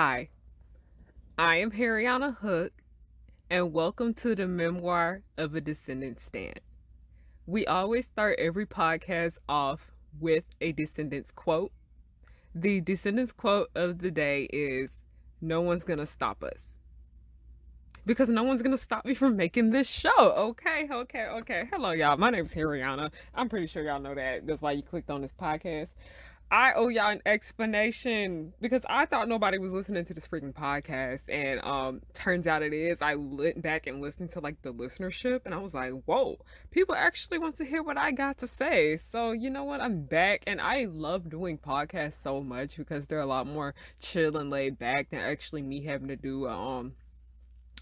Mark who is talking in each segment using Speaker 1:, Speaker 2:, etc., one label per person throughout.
Speaker 1: Hi, I am Harriyanna Hook, and welcome to the memoir of a Descendants stan. We always start every podcast off with a descendant's quote. The descendant's quote of the day is No one's gonna stop us. Because no one's gonna stop me from making this show. Okay, okay, okay. Hello, y'all. My name is Harriyanna. I'm pretty sure y'all know that. That's why you clicked on this podcast. I owe y'all an explanation because I thought nobody was listening to this freaking podcast, and um, turns out it is. I went back and listened to like the listenership, and I was like, "Whoa, people actually want to hear what I got to say." So you know what? I'm back, and I love doing podcasts so much because they're a lot more chill and laid back than actually me having to do um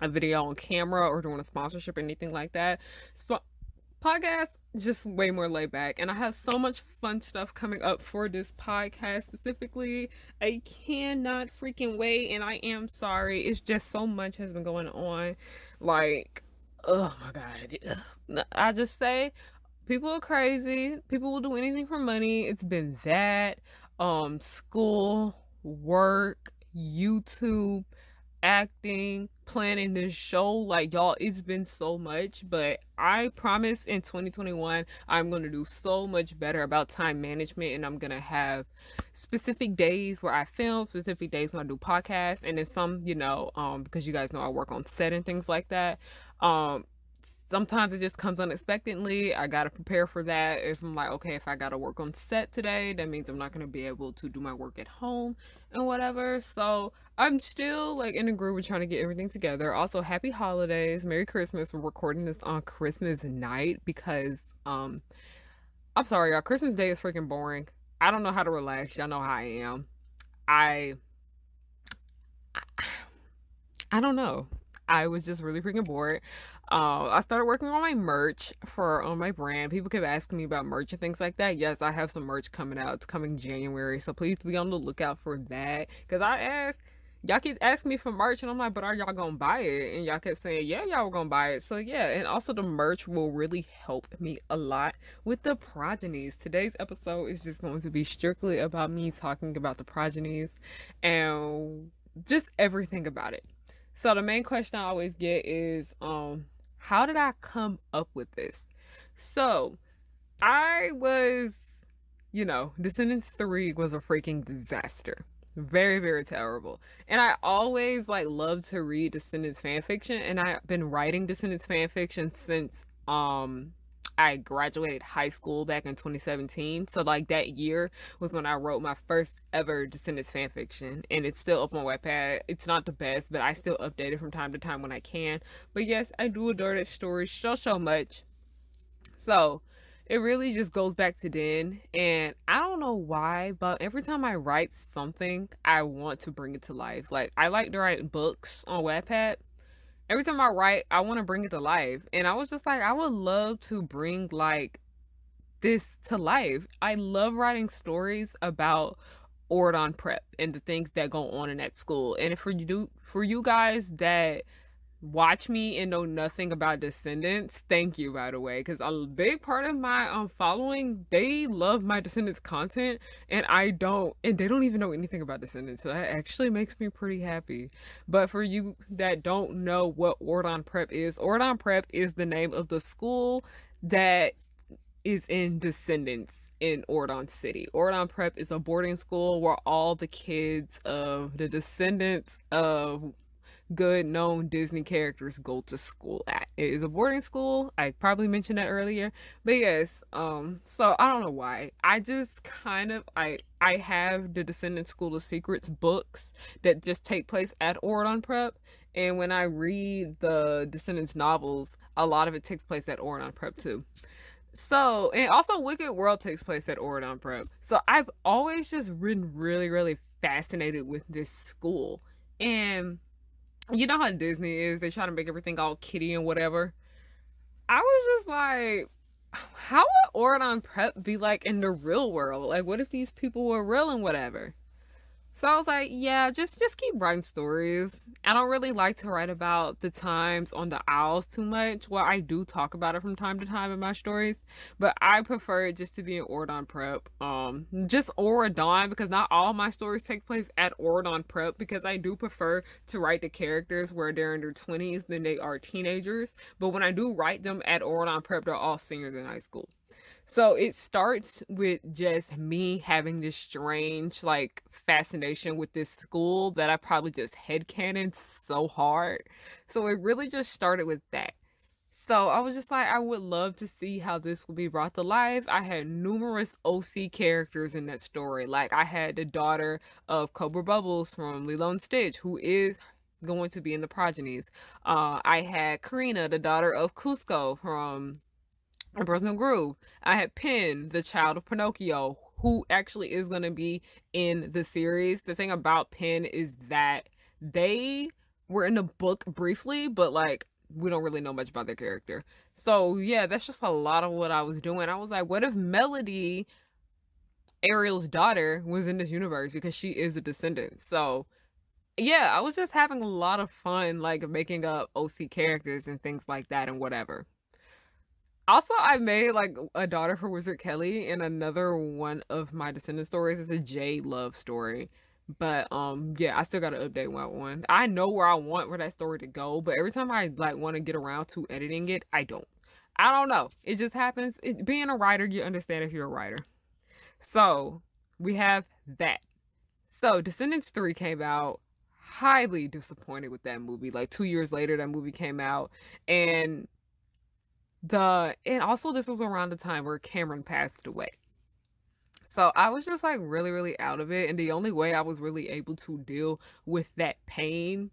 Speaker 1: a video on camera or doing a sponsorship or anything like that. Sp- podcast just way more laid back. And i have so much fun stuff coming up for this podcast specifically. I cannot freaking wait and i am sorry. It's just so much has been going on. Like oh my god. I just say people are crazy. People will do anything for money. It's been that um school work youtube acting, planning this show. Like, y'all, it's been so much, but I promise in 2021, I'm going to do so much better about time management and I'm going to have specific days where I film, specific days when I do podcasts, and then some, you know, um, because you guys know I work on set and things like that. Um, sometimes it just comes unexpectedly. I gotta prepare for that. If I'm like, okay, if I gotta work on set today, that means I'm not gonna be able to do my work at home and whatever. So I'm still like in a groove of trying to get everything together. Also, happy holidays, Merry Christmas. We're recording this on Christmas night because um I'm sorry, y'all. Christmas Day is freaking boring. I don't know how to relax. Y'all know how I am. I I, I don't know. I was just really freaking bored. Uh, I started working on my merch for on my brand. People kept asking me about merch and things like that. Yes, I have some merch coming out. It's coming January, so please be on the lookout for that. Cause I asked, y'all keep asking me for merch, and I'm like, but are y'all gonna buy it? And y'all kept saying, yeah, y'all were gonna buy it. So yeah, and also the merch will really help me a lot with the progenies. Today's episode is just going to be strictly about me talking about the progenies and just everything about it. So the main question I always get is, um, how did I come up with this? So I was, you know, Descendants 3 was a freaking disaster. Very, very terrible. And I always like love to read Descendants fan fiction, and I've been writing Descendants fan fiction since um I graduated high school back in 2017. So like that year was when I wrote my first ever Descendants fan fiction, and it's still up on Wattpad. It's not the best, but I still update it from time to time when I can. But yes, I do adore that story so so much. So it really just goes back to then and i don't know why but every time i write something i want to bring it to life like i like to write books on wattpad every time I write, I want to bring it to life. And I was just like, I would love to bring like this to life. I love writing stories about Auradon Prep and the things that go on in that school. And for you do for you guys that watch me and know nothing about descendants thank you by the way because a big part of my um following they love my descendants content and i don't and they don't even know anything about descendants so that actually makes me pretty happy but for you that don't know what Auradon prep is Auradon prep is the name of the school that is in Descendants in Auradon City. Auradon Prep is a boarding school where all the kids of the descendants of good known Disney characters go to school at. It is a boarding school. I probably mentioned that earlier. But yes, um, so I don't know why. I just kind of I I have the Descendant School of Secrets books that just take place at Auradon Prep. And when I read the Descendants novels, a lot of it takes place at Auradon Prep too. So, and also Wicked World takes place at Auradon Prep. So I've always just been really, really fascinated with this school. And you know how Disney is, they try to make everything all kitty and whatever. I was just like, how would Auradon Prep be like in the real world? Like, what if these people were real and whatever? So I was like, yeah, just just keep writing stories. I don't really like to write about the times on the Isles too much. Well, I do talk about it from time to time in my stories, but I prefer it just to be an Auradon prep. Um, just Auradon because not all my stories take place at Auradon prep because I do prefer to write the characters where they're in their twenties than they are teenagers. But when I do write them at Auradon prep, they're all seniors in high school. So it starts with just me having this strange like fascination with this school that I probably just headcanon so hard. So it really just started with that. So I was just like, I would love to see how this would be brought to life. I had numerous OC characters in that story. Like I had the daughter of Cobra Bubbles from Lilo and Stitch, who is going to be in the progenies. Uh, I had Karina, the daughter of Kuzco from Personal Groove. I had Pin, the child of Pinocchio, who actually is going to be in the series. The thing about Pin is that they were in the book briefly, but like we don't really know much about their character. So yeah, that's just a lot of what I was doing. I was like, what if Melody, Ariel's daughter, was in this universe because she is a descendant? So yeah, I was just having a lot of fun, like making up OC characters and things like that and whatever. Also, I made like a daughter for Wizard Kelly, and another one of my descendant stories is a Jay love story. But um, yeah, I still gotta update that one. I know where I want for that story to go, but every time I like want to get around to editing it, I don't. I don't know. It just happens. It, being a writer, you understand if you're a writer. So we have that. So Descendants 3 came out. Highly disappointed with that movie. Like two years later, that movie came out. And the and also this was around the time where Cameron passed away. So I was just like really, really out of it. And the only way I was really able to deal with that pain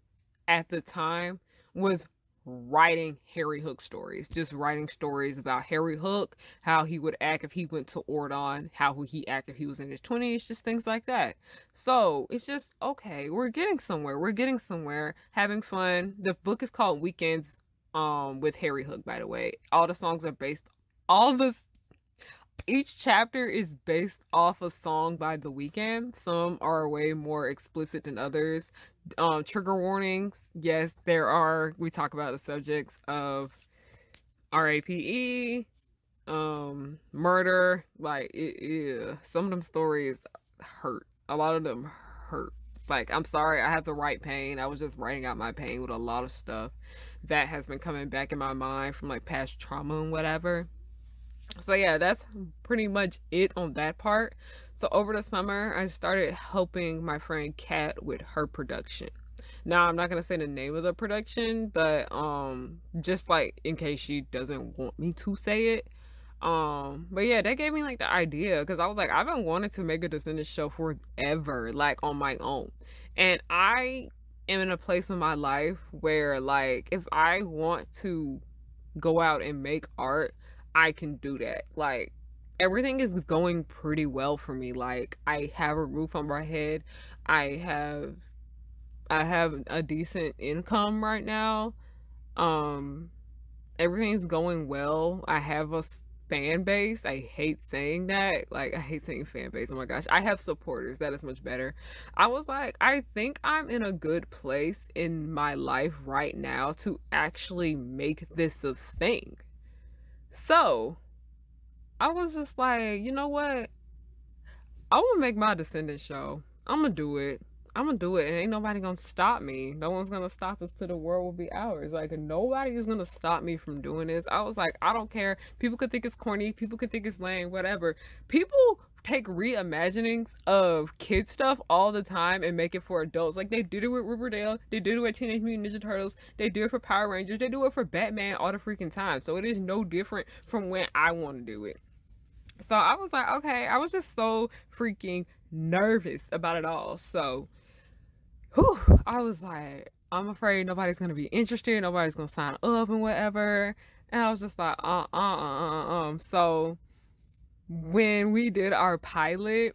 Speaker 1: at the time was writing Harry Hook stories. Just writing stories about Harry Hook, how he would act if he went to Auradon, how would he act if he was in his 20s, just things like that. So it's just okay, we're getting somewhere. We're getting somewhere, having fun. The book is called Weekends um with Harry Hook by the way. All the songs are based all the each chapter is based off a song by The Weeknd. Some are way more explicit than others. Um, trigger warnings. Yes, there are. We talk about the subjects of RAPE, um, murder. Like, it, some of them stories hurt. A lot of them hurt. Like, I'm sorry, I have the right pain. I was just writing out my pain with a lot of stuff that has been coming back in my mind from like past trauma and whatever. So yeah, that's pretty much it on that part. So over the summer, I started helping my friend Kat with her production. Now I'm not gonna say the name of the production, but um, just like in case she doesn't want me to say it. Um, but yeah, that gave me like the idea because I was like, I've been wanting to make a Descendants show forever, like on my own, and I am in a place in my life where like if I want to go out and make art, I can do that. Like everything is going pretty well for me. Like I have a roof on my head. I have I have a decent income right now. Um everything's going well. I have a fan base. I hate saying that. Like I hate saying fan base. Oh my gosh. I have supporters. That is much better. I was like, I think I'm in a good place in my life right now to actually make this a thing. So, I was just like, you know what? I want to make my descendant show. I'm going to do it. I'm gonna do it, and ain't nobody gonna stop me. No one's gonna stop us till the world will be ours. Like nobody is gonna stop me from doing this. I was like, I don't care. People could think it's corny. People could think it's lame. Whatever. People take reimaginings of kid stuff all the time and make it for adults. Like they did it with Riverdale, they did it with Teenage Mutant Ninja Turtles, they do it for Power Rangers, they do it for Batman all the freaking time. So it is no different from when I want to do it. So I was like, okay, I was just so freaking nervous about it all. So whew, I was like, I'm afraid nobody's gonna be interested, nobody's gonna sign up and whatever. And I was just like, uh uh uh uh um. So when we did our pilot,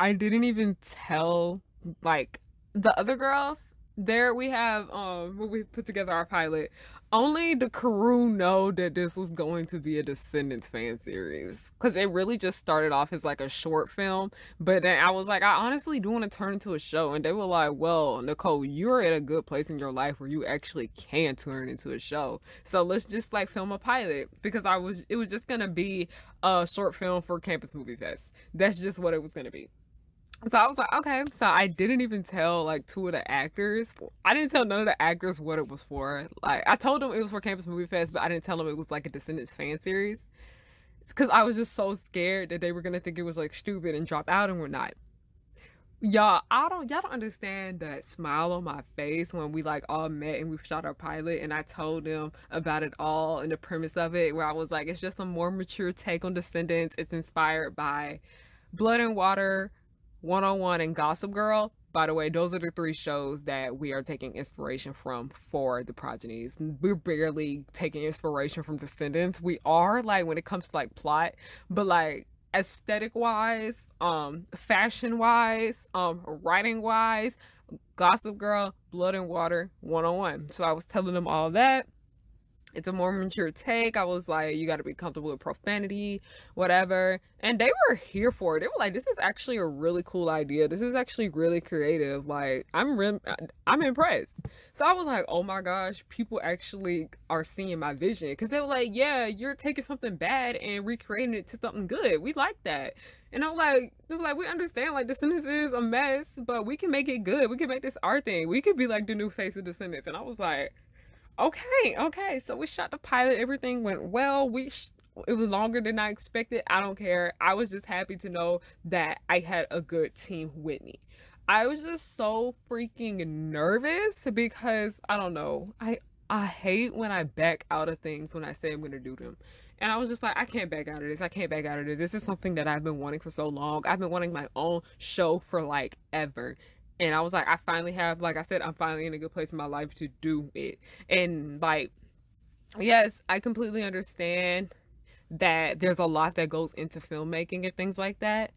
Speaker 1: I didn't even tell like the other girls. There we have um when we put together our pilot, only the crew know that this was going to be a Descendants fan series because it really just started off as like a short film. But then I was like, I honestly do want to turn into a show, and they were like, Well, Nicole, you're at a good place in your life where you actually can turn into a show. So let's just like film a pilot because I was it was just gonna be a short film for Campus Movie Fest. That's just what it was gonna be. So I was like, okay. So I didn't even tell like two of the actors. I didn't tell none of the actors what it was for. Like I told them it was for Campus Movie Fest, but I didn't tell them it was like a Descendants fan series. Cause I was just so scared that they were gonna think it was like stupid and drop out and we're. Y'all, I don't y'all don't understand that smile on my face when we like all met and we shot our pilot and I told them about it all and the premise of it where I was like, it's just a more mature take on Descendants. It's inspired by Blood and Water, 101 and Gossip Girl. By the way, those are the three shows that we are taking inspiration from for the progenies. We're barely taking inspiration from Descendants. We are like when it comes to like plot, but like aesthetic wise, um, fashion wise, um, writing wise, Gossip Girl, Blood and Water 101. So I was telling them all that it's a more mature take. I was like, you got to be comfortable with profanity, whatever. And they were here for it. They were like, this is actually a really cool idea. This is actually really creative. Like, I'm re- uh, I'm impressed. So I was like, oh my gosh, people actually are seeing my vision because they were like, yeah, you're taking something bad and recreating it to something good. We like that. And I'm like, they were like, we understand like Descendants is a mess, but we can make it good. We can make this our thing. We could be like the new face of Descendants. And I was like okay, okay. So we shot the pilot. Everything went well. We sh- it was longer than I expected. I don't care. I was just happy to know that I had a good team with me. I was just so freaking nervous because I don't know. I I hate when I back out of things when I say I'm gonna do them. And I was just like, I can't back out of this. I can't back out of this. This is something that I've been wanting for so long. I've been wanting my own show for like ever and I was like, I finally have, like I said, I'm finally in a good place in my life to do it. And like, yes, I completely understand that there's a lot that goes into filmmaking and things like that.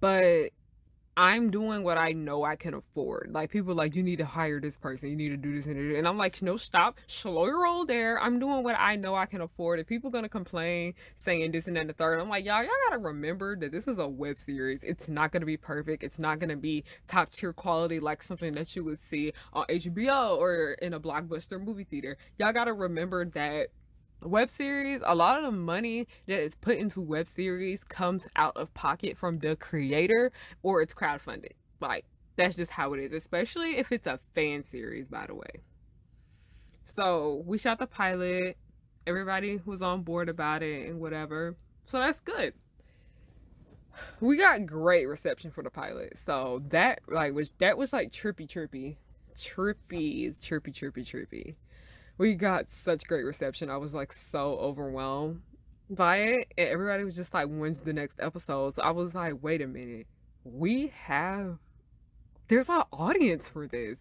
Speaker 1: But I'm doing what I know I can afford. Like people like you need to hire this person, you need to do this and And I'm like, no, stop, slow your roll there. I'm doing what I know I can afford. If people gonna complain saying this and then the third, I'm like, y'all, y'all gotta remember that this is a web series. It's not gonna be perfect. It's not gonna be top tier quality like something that you would see on HBO or in a blockbuster movie theater. Y'all gotta remember that web series, a lot of the money that is put into web series comes out of pocket from the creator or it's crowdfunded. Like, that's just how it is, especially if it's a fan series, by the way. So, we shot the pilot, everybody was on board about it and whatever. So, that's good. We got great reception for the pilot. So, that like was that was like trippy trippy. Trippy, trippy, trippy, trippy we got such great reception. I was like so overwhelmed by it. And everybody was just like, when's the next episode? So I was like, wait a minute. We have, there's an audience for this.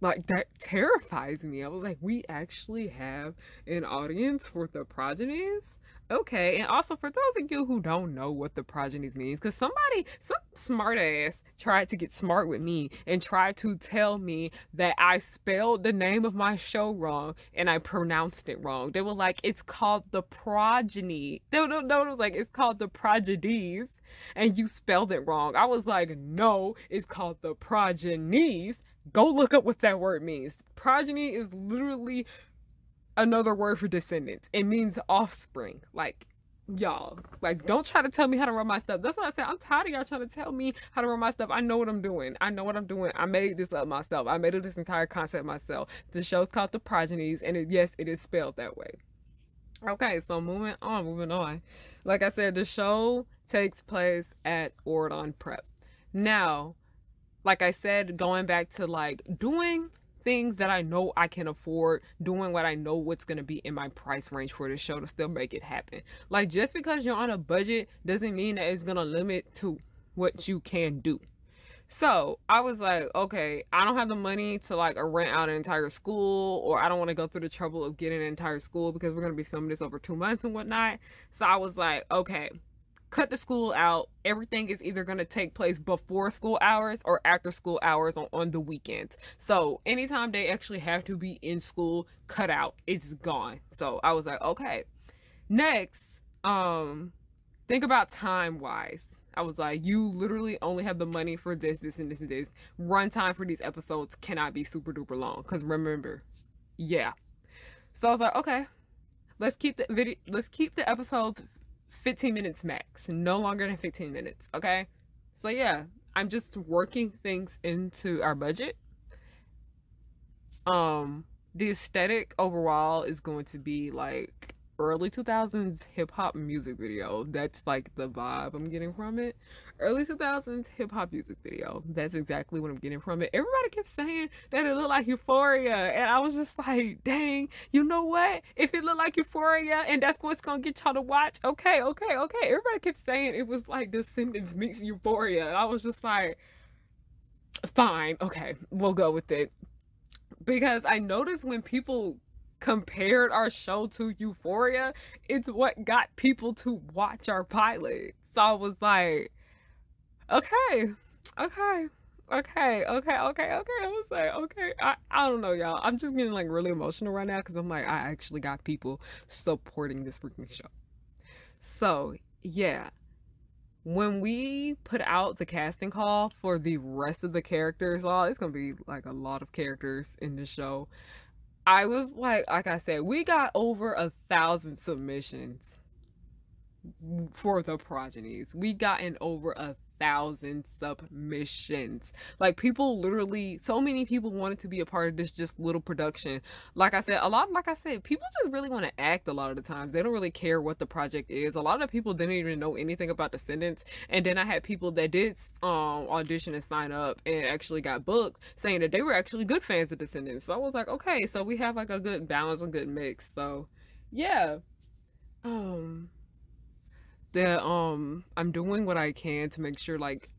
Speaker 1: Like, that terrifies me. I was like, we actually have an audience for the progenies? Okay, and also for those of you who don't know what the progenies means, because somebody, some smart ass tried to get smart with me and tried to tell me that I spelled the name of my show wrong and I pronounced it wrong. They were like, it's called the progeny. It was like, it's called the progenies and you spelled it wrong. I was like, no, it's called the progenies. Go look up what that word means. Progeny is literally another word for descendants. It means offspring. Like y'all, like don't try to tell me how to run my stuff. That's what I said. I'm tired of y'all trying to tell me how to run my stuff. I know what I'm doing. I know what I'm doing. I made this up myself. I made up this entire concept myself. The show's called The Progenies, and it, yes, it is spelled that way. Okay, so moving on, moving on. Like I said, the show takes place at Auradon Prep. Now, like I said, going back to like doing things that I know I can afford, doing what I know what's going to be in my price range for the show to still make it happen. Like just because you're on a budget doesn't mean that it's going to limit to what you can do. So I was like, okay, I don't have the money to like rent out an entire school, or I don't want to go through the trouble of getting an entire school because we're gonna be filming this over two months and whatnot. So I was like, okay, cut the school out. Everything is either going to take place before school hours or after school hours on, on the weekends. So anytime they actually have to be in school, cut out. It's gone. So I was like, okay. Next, um, think about time wise. I was like, you literally only have the money for this, this, and this, and this. Run time for these episodes cannot be super duper long. Cause remember, yeah. So I was like, okay, let's keep the video, let's keep the episodes 15 minutes max, no longer than 15 minutes. Okay. So yeah, I'm just working things into our budget. Um, the aesthetic overall is going to be like early 2000s hip hop music video. That's like the vibe I'm getting from it. Early 2000s hip hop music video. That's exactly what I'm getting from it. Everybody kept saying that it looked like Euphoria. And I was just like, dang, you know what? If it looked like Euphoria and that's what's to get y'all to watch, okay, okay, okay. Everybody kept saying it was like Descendants meets Euphoria. And I was just like, fine, okay, we'll go with it. Because I noticed when people compared our show to Euphoria, it's what got people to watch our pilot. So I was like, okay, okay, okay, okay, okay, okay. I was like, okay, I, I don't know, y'all. I'm just getting like really emotional right now because I'm like, I actually got people supporting this freaking show. So, yeah. When we put out the casting call for the rest of the characters, oh, it's gonna be like a lot of characters in the show. I was like, like I said, we got over a thousand submissions for the progenies. We gotten over a thousand submissions. Like people literally, so many people wanted to be a part of this just little production. Like I said, a lot, like I said, people just really want to act a lot of the times. They don't really care what the project is. A lot of people didn't even know anything about Descendants. And then I had people that did um, audition and sign up and actually got booked saying that they were actually good fans of Descendants. So I was like, okay, so we have like a good balance, a good mix. So yeah. Um, that um I'm doing what I can to make sure like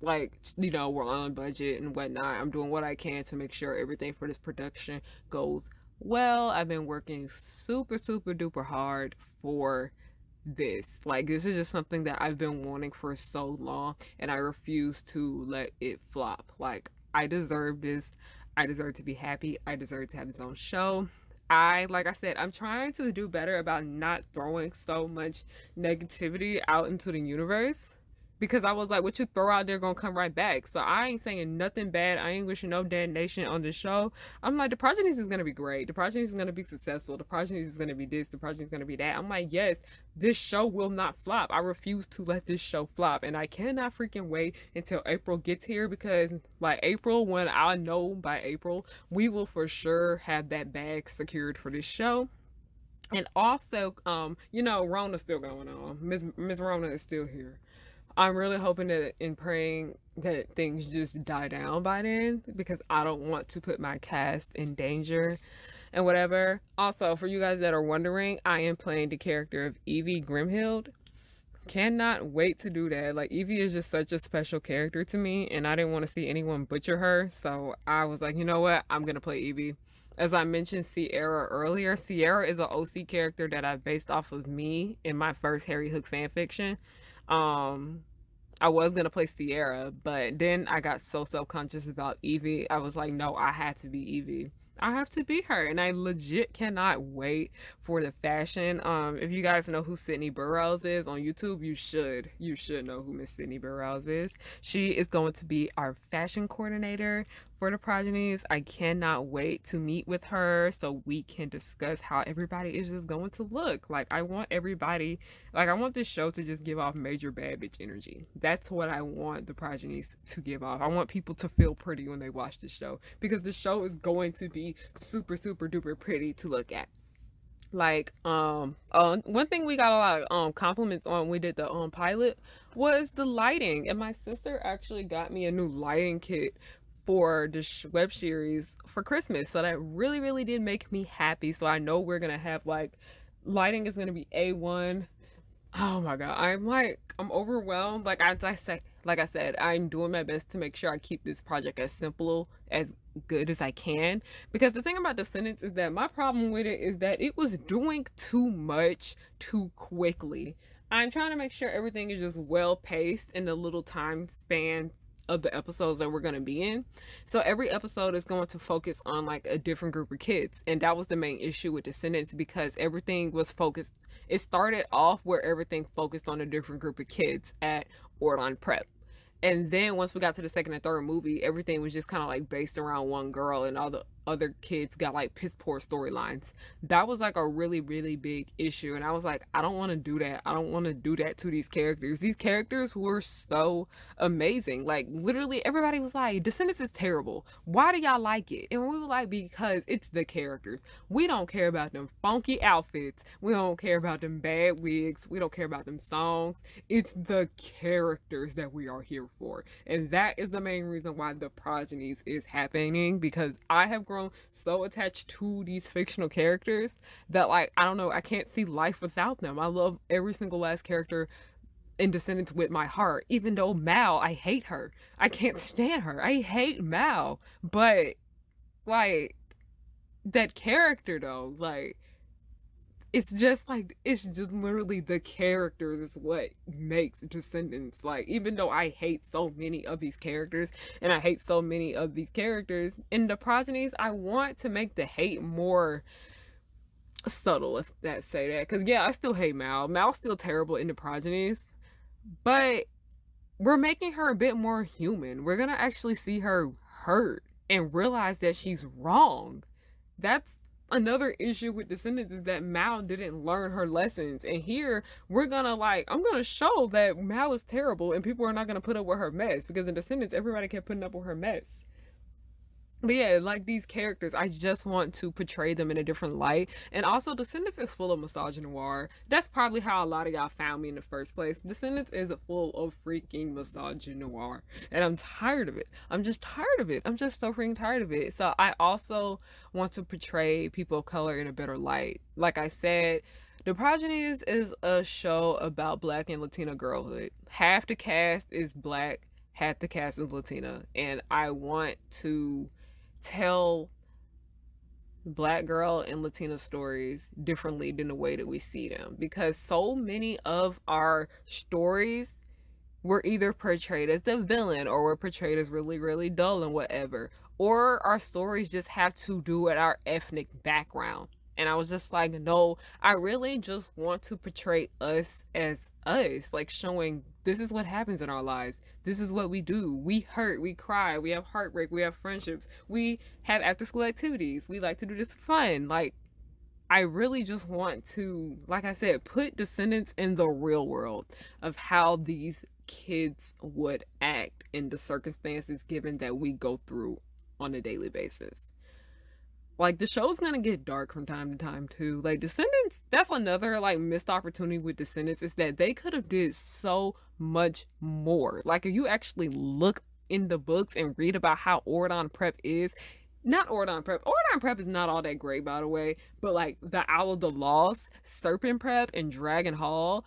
Speaker 1: like you know we're on budget and whatnot. I'm doing what I can to make sure everything for this production goes well. I've been working super super duper hard for this. Like this is just something that I've been wanting for so long and I refuse to let it flop. Like I deserve this. I deserve to be happy. I deserve to have this own show. I, like I said, I'm trying to do better about not throwing so much negativity out into the universe because I was like, what you throw out there gonna come right back. So I ain't saying nothing bad. I ain't wishing no damnation on the show. I'm like, the progenies is gonna be great. The progenies is gonna be successful. The progenies is gonna be this. The progenies is gonna be that. I'm like, yes, this show will not flop. I refuse to let this show flop, and I cannot freaking wait until April gets here because like April, when I know by April, we will for sure have that bag secured for this show. And also, um, you know, Rona's still going on. Miss Miss Rona is still here. I'm really hoping that and praying that things just die down by then because I don't want to put my cast in danger and whatever. Also, for you guys that are wondering, I am playing the character of Evie Grimhild. Cannot wait to do that. Like Evie is just such a special character to me and I didn't want to see anyone butcher her. So I was like, you know what? I'm going to play Evie. As I mentioned Sierra earlier, Sierra is an OC character that I based off of me in my first Harry Hook fan fiction. Um, I was gonna play Sierra, but then I got so self conscious about Evie. I was like, no, I had to be Evie. I have to be her, and I legit cannot wait for the fashion. Um, if you guys know who Sydney Burrows is on YouTube, you should. You should know who Miss Sydney Burrows is. She is going to be our fashion coordinator for the progenies. I cannot wait to meet with her so we can discuss how everybody is just going to look. Like I want everybody like I want this show to just give off major bad bitch energy. That's what I want the progenies to give off. I want people to feel pretty when they watch the show because the show is going to be super super duper pretty to look at like um uh, one thing we got a lot of um compliments on when we did the um pilot was the lighting and my sister actually got me a new lighting kit for this web series for Christmas. So that really, really did make me happy. So I know we're gonna have like lighting is gonna be A1. Oh my god, I'm like I'm overwhelmed. Like as I said, like I said, I'm doing my best to make sure I keep this project as simple as good as I can. Because the thing about Descendants is that my problem with it is that it was doing too much too quickly I'm trying to make sure everything is just well paced in the little time span of the episodes that we're going to be in. So every episode is going to focus on like a different group of kids. And that was the main issue with Descendants because everything was focused. It started off where everything focused on a different group of kids at Auradon Prep. And then once we got to the second and third movie, everything was just kind of like based around one girl and all the other kids got like piss poor storylines. That was like a really, really big issue. And I was like, I don't want to do that. I don't want to do that to these characters. These characters were so amazing. Like, literally, everybody was like, Descendants is terrible. Why do y'all like it? And we were like, because it's the characters. We don't care about them funky outfits. We don't care about them bad wigs. We don't care about them songs. It's the characters that we are here for. And that is the main reason why the progenies is happening because I have grown grown so attached to these fictional characters that like I don't know, I can't see life without them. I love every single last character in Descendants with my heart. Even though Mal, I hate her. I can't stand her. I hate Mal. But like that character though, like it's just like it's just literally the characters is what makes descendants like even though i hate so many of these characters and i hate so many of these characters in the progenies i want to make the hate more subtle if that say that because yeah i still hate mal. Mal's still terrible in the progenies but we're making her a bit more human. We're gonna actually see her hurt and realize that she's wrong. That's another issue with Descendants is that Mal didn't learn her lessons. And here we're gonna like I'm gonna show that Mal is terrible and people are not gonna put up with her mess because in Descendants everybody kept putting up with her mess but yeah, like these characters, I just want to portray them in a different light. And also, Descendants is full of misogynoir. That's probably how a lot of y'all found me in the first place. Descendants is full of freaking misogynoir. And I'm tired of it. I'm just tired of it. I'm just so freaking tired of it. So I also want to portray people of color in a better light. Like I said, the Progenies is a show about black and Latina girlhood. Half the cast is black, half the cast is Latina. And I want to tell black girl and latina stories differently than the way that we see them because so many of our stories were either portrayed as the villain or were portrayed as really really dull and whatever or our stories just have to do with our ethnic background. And i was just like no i really just want to portray us as us like showing this is what happens in our lives. This is what we do. We hurt, we cry, we have heartbreak, we have friendships, we have after school activities. We like to do this for fun. Like, I really just want to, like I said, put descendants in the real world of how these kids would act in the circumstances given that we go through on a daily basis like the show's gonna get dark from time to time too like descendants that's another like missed opportunity with descendants is that they could have did so much more. Like if you actually look in the books and read about how Auradon prep is not Auradon prep Auradon prep is not all that great by the way but like the Isle of the Lost serpent prep and dragon hall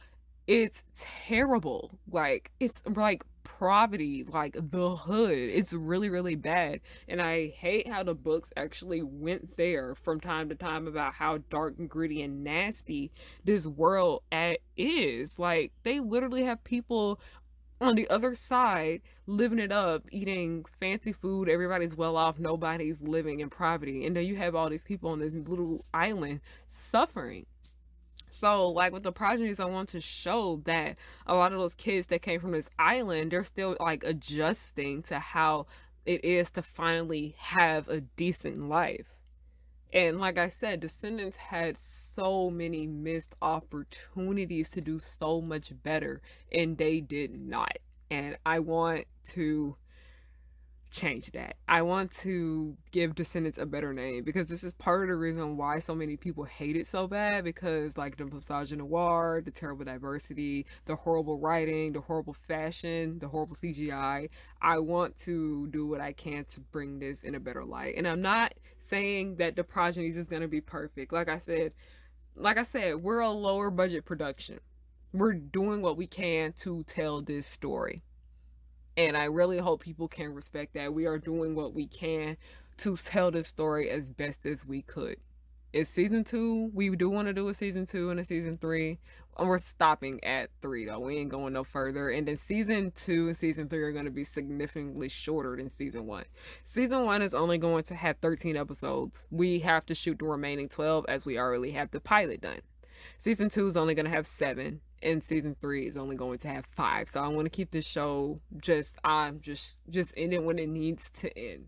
Speaker 1: it's terrible. Like it's like poverty, like the hood. It's really, really bad. And I hate how the books actually went there from time to time about how dark and gritty and nasty this world is. Like they literally have people on the other side living it up eating fancy food everybody's well off nobody's living in poverty and then you have all these people on this little island suffering so, like with the progenies, I want to show that a lot of those kids that came from this island, they're still like adjusting to how it is to finally have a decent life. And like I said, Descendants had so many missed opportunities to do so much better, and they did not. And I want to change that. I want to give Descendants a better name because this is part of the reason why so many people hate it so bad because like the misogynoir, the terrible diversity, the horrible writing, the horrible fashion, the horrible CGI. I want to do what I can to bring this in a better light. And I'm not saying that the progenies is going to be perfect. Like I said, like I said, we're a lower budget production. We're doing what we can to tell this story. And I really hope people can respect that. We are doing what we can to tell the story as best as we could. It's season two. We do want to do a season two and a season three. And we're stopping at three though. We ain't going no further. And then season two and season three are going to be significantly shorter than season one. Season one is only going to have 13 episodes. We have to shoot the remaining 12 as we already have the pilot done. Season two is only going to have seven, and season three is only going to have five. So I want to keep this show just I'm just just end it when it needs to end.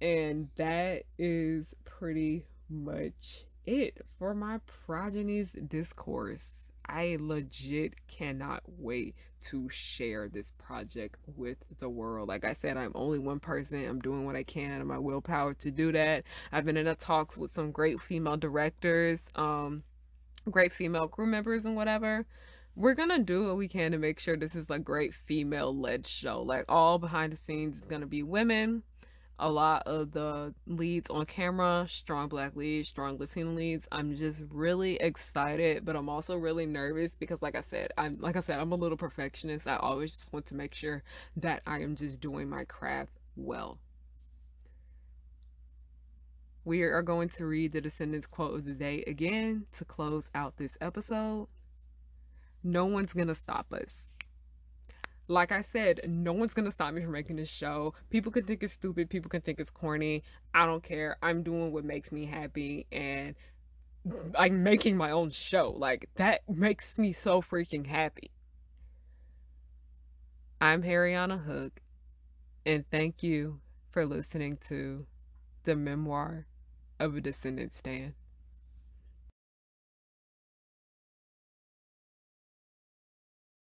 Speaker 1: And that is pretty much it for my progeny's discourse. I legit cannot wait to share this project with the world. Like I said, I'm only one person. I'm doing what I can out of my willpower to do that. I've been in a talks with some great female directors, um, great female crew members and whatever. We're gonna do what we can to make sure this is a great female led show. Like all behind the scenes is gonna be women a lot of the leads on camera, strong black leads, strong Latino leads. I'm just really excited, but I'm also really nervous because like I said, I'm like I said, I'm a little perfectionist. I always just want to make sure that I am just doing my craft well. We are going to read the Descendants quote of the day again to close out this episode. No one's going to stop us like I said, no one's gonna stop me from making this show. People can think it's stupid, people can think it's corny. I don't care. I'm doing what makes me happy and I'm making my own show. Like that makes me so freaking happy. I'm Harriyanna Hook, and thank you for listening to the memoir of a Descendants stan.